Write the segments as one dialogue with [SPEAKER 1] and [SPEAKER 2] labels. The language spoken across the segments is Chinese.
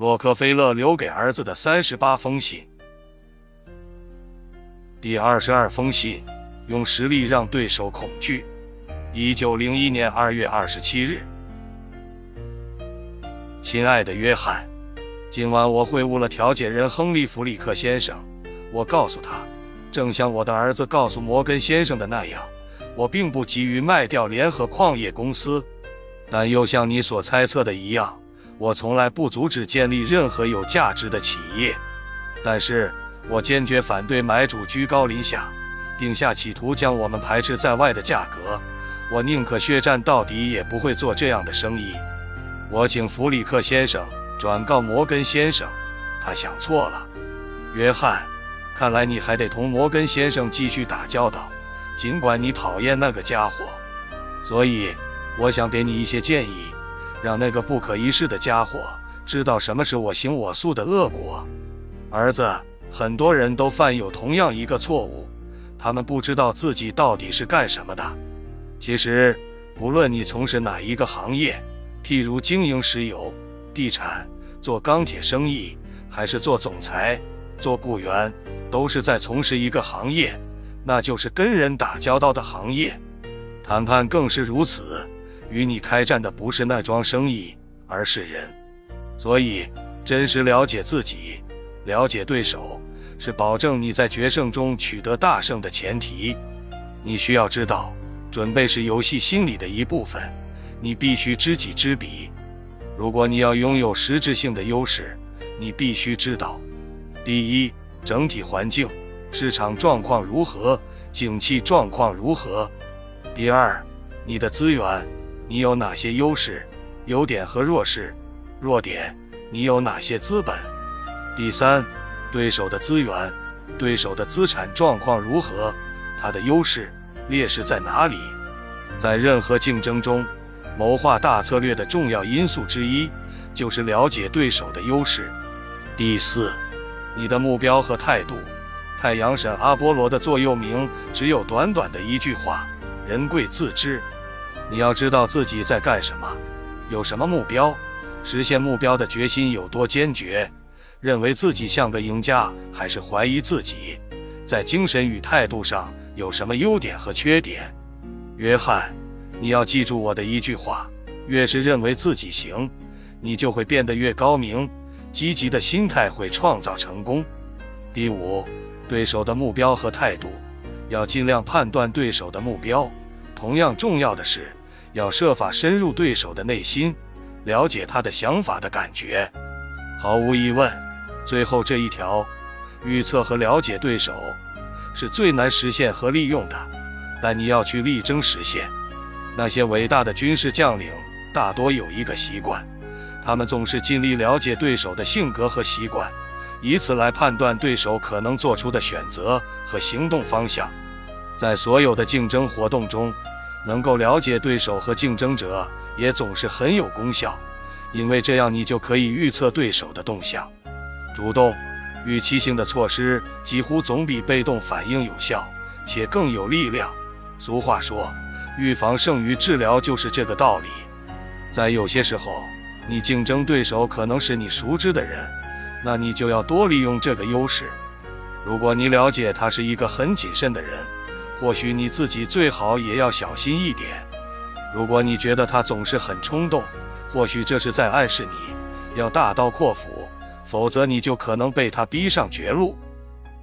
[SPEAKER 1] 洛克菲勒留给儿子的三十八封信。第二十二封信：用实力让对手恐惧。一九零一年二月二十七日，亲爱的约翰，今晚我会晤了调解人亨利·弗里克先生。我告诉他，正像我的儿子告诉摩根先生的那样，我并不急于卖掉联合矿业公司，但又像你所猜测的一样。我从来不阻止建立任何有价值的企业，但是我坚决反对买主居高临下，定下企图将我们排斥在外的价格。我宁可血战到底，也不会做这样的生意。我请弗里克先生转告摩根先生，他想错了。约翰，看来你还得同摩根先生继续打交道，尽管你讨厌那个家伙。所以，我想给你一些建议。让那个不可一世的家伙知道什么是我行我素的恶果，儿子。很多人都犯有同样一个错误，他们不知道自己到底是干什么的。其实，不论你从事哪一个行业，譬如经营石油、地产、做钢铁生意，还是做总裁、做雇员，都是在从事一个行业，那就是跟人打交道的行业。谈判更是如此。与你开战的不是那桩生意，而是人。所以，真实了解自己、了解对手，是保证你在决胜中取得大胜的前提。你需要知道，准备是游戏心理的一部分。你必须知己知彼。如果你要拥有实质性的优势，你必须知道：第一，整体环境、市场状况如何，景气状况如何；第二，你的资源。你有哪些优势、优点和弱势？弱点，你有哪些资本？第三，对手的资源、对手的资产状况如何？他的优势、劣势在哪里？在任何竞争中，谋划大策略的重要因素之一就是了解对手的优势。第四，你的目标和态度。太阳神阿波罗的座右铭只有短短的一句话：人贵自知。你要知道自己在干什么，有什么目标，实现目标的决心有多坚决，认为自己像个赢家，还是怀疑自己，在精神与态度上有什么优点和缺点。约翰，你要记住我的一句话：越是认为自己行，你就会变得越高明。积极的心态会创造成功。第五，对手的目标和态度，要尽量判断对手的目标。同样重要的是。要设法深入对手的内心，了解他的想法的感觉。毫无疑问，最后这一条，预测和了解对手，是最难实现和利用的。但你要去力争实现。那些伟大的军事将领大多有一个习惯，他们总是尽力了解对手的性格和习惯，以此来判断对手可能做出的选择和行动方向。在所有的竞争活动中。能够了解对手和竞争者也总是很有功效，因为这样你就可以预测对手的动向。主动、预期性的措施几乎总比被动反应有效，且更有力量。俗话说，预防胜于治疗，就是这个道理。在有些时候，你竞争对手可能是你熟知的人，那你就要多利用这个优势。如果你了解他是一个很谨慎的人，或许你自己最好也要小心一点。如果你觉得他总是很冲动，或许这是在暗示你要大刀阔斧，否则你就可能被他逼上绝路。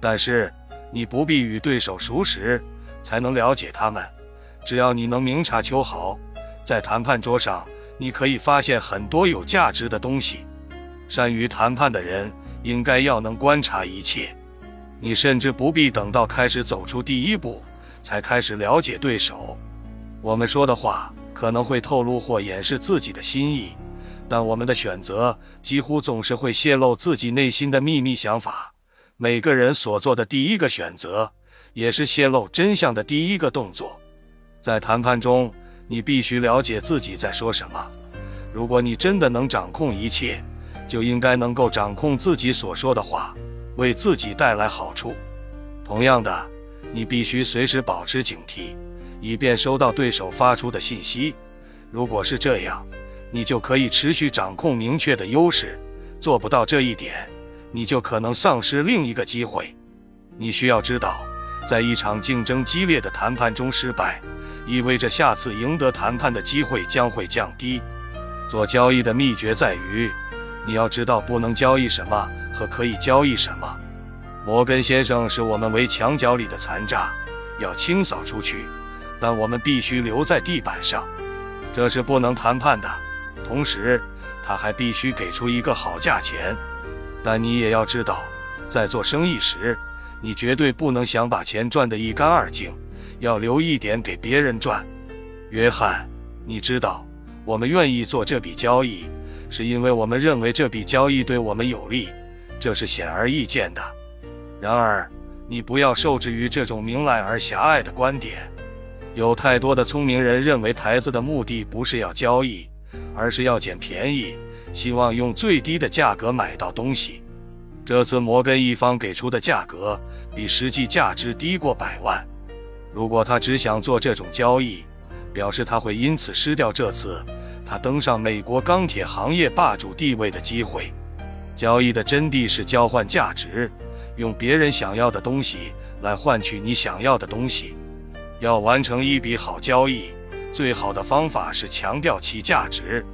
[SPEAKER 1] 但是你不必与对手熟识才能了解他们，只要你能明察秋毫，在谈判桌上你可以发现很多有价值的东西。善于谈判的人应该要能观察一切，你甚至不必等到开始走出第一步。才开始了解对手，我们说的话可能会透露或掩饰自己的心意，但我们的选择几乎总是会泄露自己内心的秘密想法。每个人所做的第一个选择，也是泄露真相的第一个动作。在谈判中，你必须了解自己在说什么。如果你真的能掌控一切，就应该能够掌控自己所说的话，为自己带来好处。同样的。你必须随时保持警惕，以便收到对手发出的信息。如果是这样，你就可以持续掌控明确的优势，做不到这一点，你就可能丧失另一个机会。你需要知道，在一场竞争激烈的谈判中失败，意味着下次赢得谈判的机会将会降低。做交易的秘诀在于，你要知道不能交易什么和可以交易什么。摩根先生视我们为墙角里的残渣，要清扫出去，但我们必须留在地板上，这是不能谈判的。同时，他还必须给出一个好价钱。但你也要知道，在做生意时，你绝对不能想把钱赚得一干二净，要留一点给别人赚。约翰，你知道。我们愿意做这笔交易，是因为我们认为这笔交易对我们有利，这是显而易见的。然而，你不要受制于这种明来而狭隘的观点。有太多的聪明人认为牌子的目的不是要交易，而是要捡便宜，希望用最低的价格买到东西。这次摩根一方给出的价格比实际价值低过百万。如果他只想做这种交易，表示他会因此失掉这次。他登上美国钢铁行业霸主地位的机会。交易的真谛是交换价值，用别人想要的东西来换取你想要的东西。要完成一笔好交易，最好的方法是强调其价值。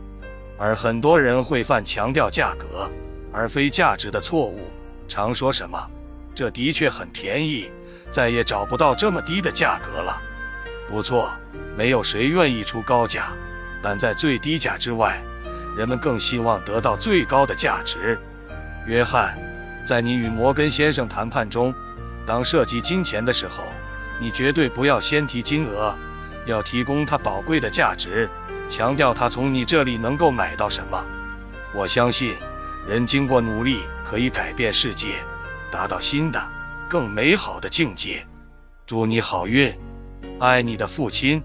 [SPEAKER 1] 而很多人会犯强调价格而非价值的错误，常说什么“这的确很便宜，再也找不到这么低的价格了”。不错，没有谁愿意出高价。但在最低价之外，人们更希望得到最高的价值。约翰，在你与摩根先生谈判中，当涉及金钱的时候，你绝对不要先提金额，要提供他宝贵的价值，强调他从你这里能够买到什么。我相信，人经过努力可以改变世界，达到新的、更美好的境界。祝你好运，爱你的父亲。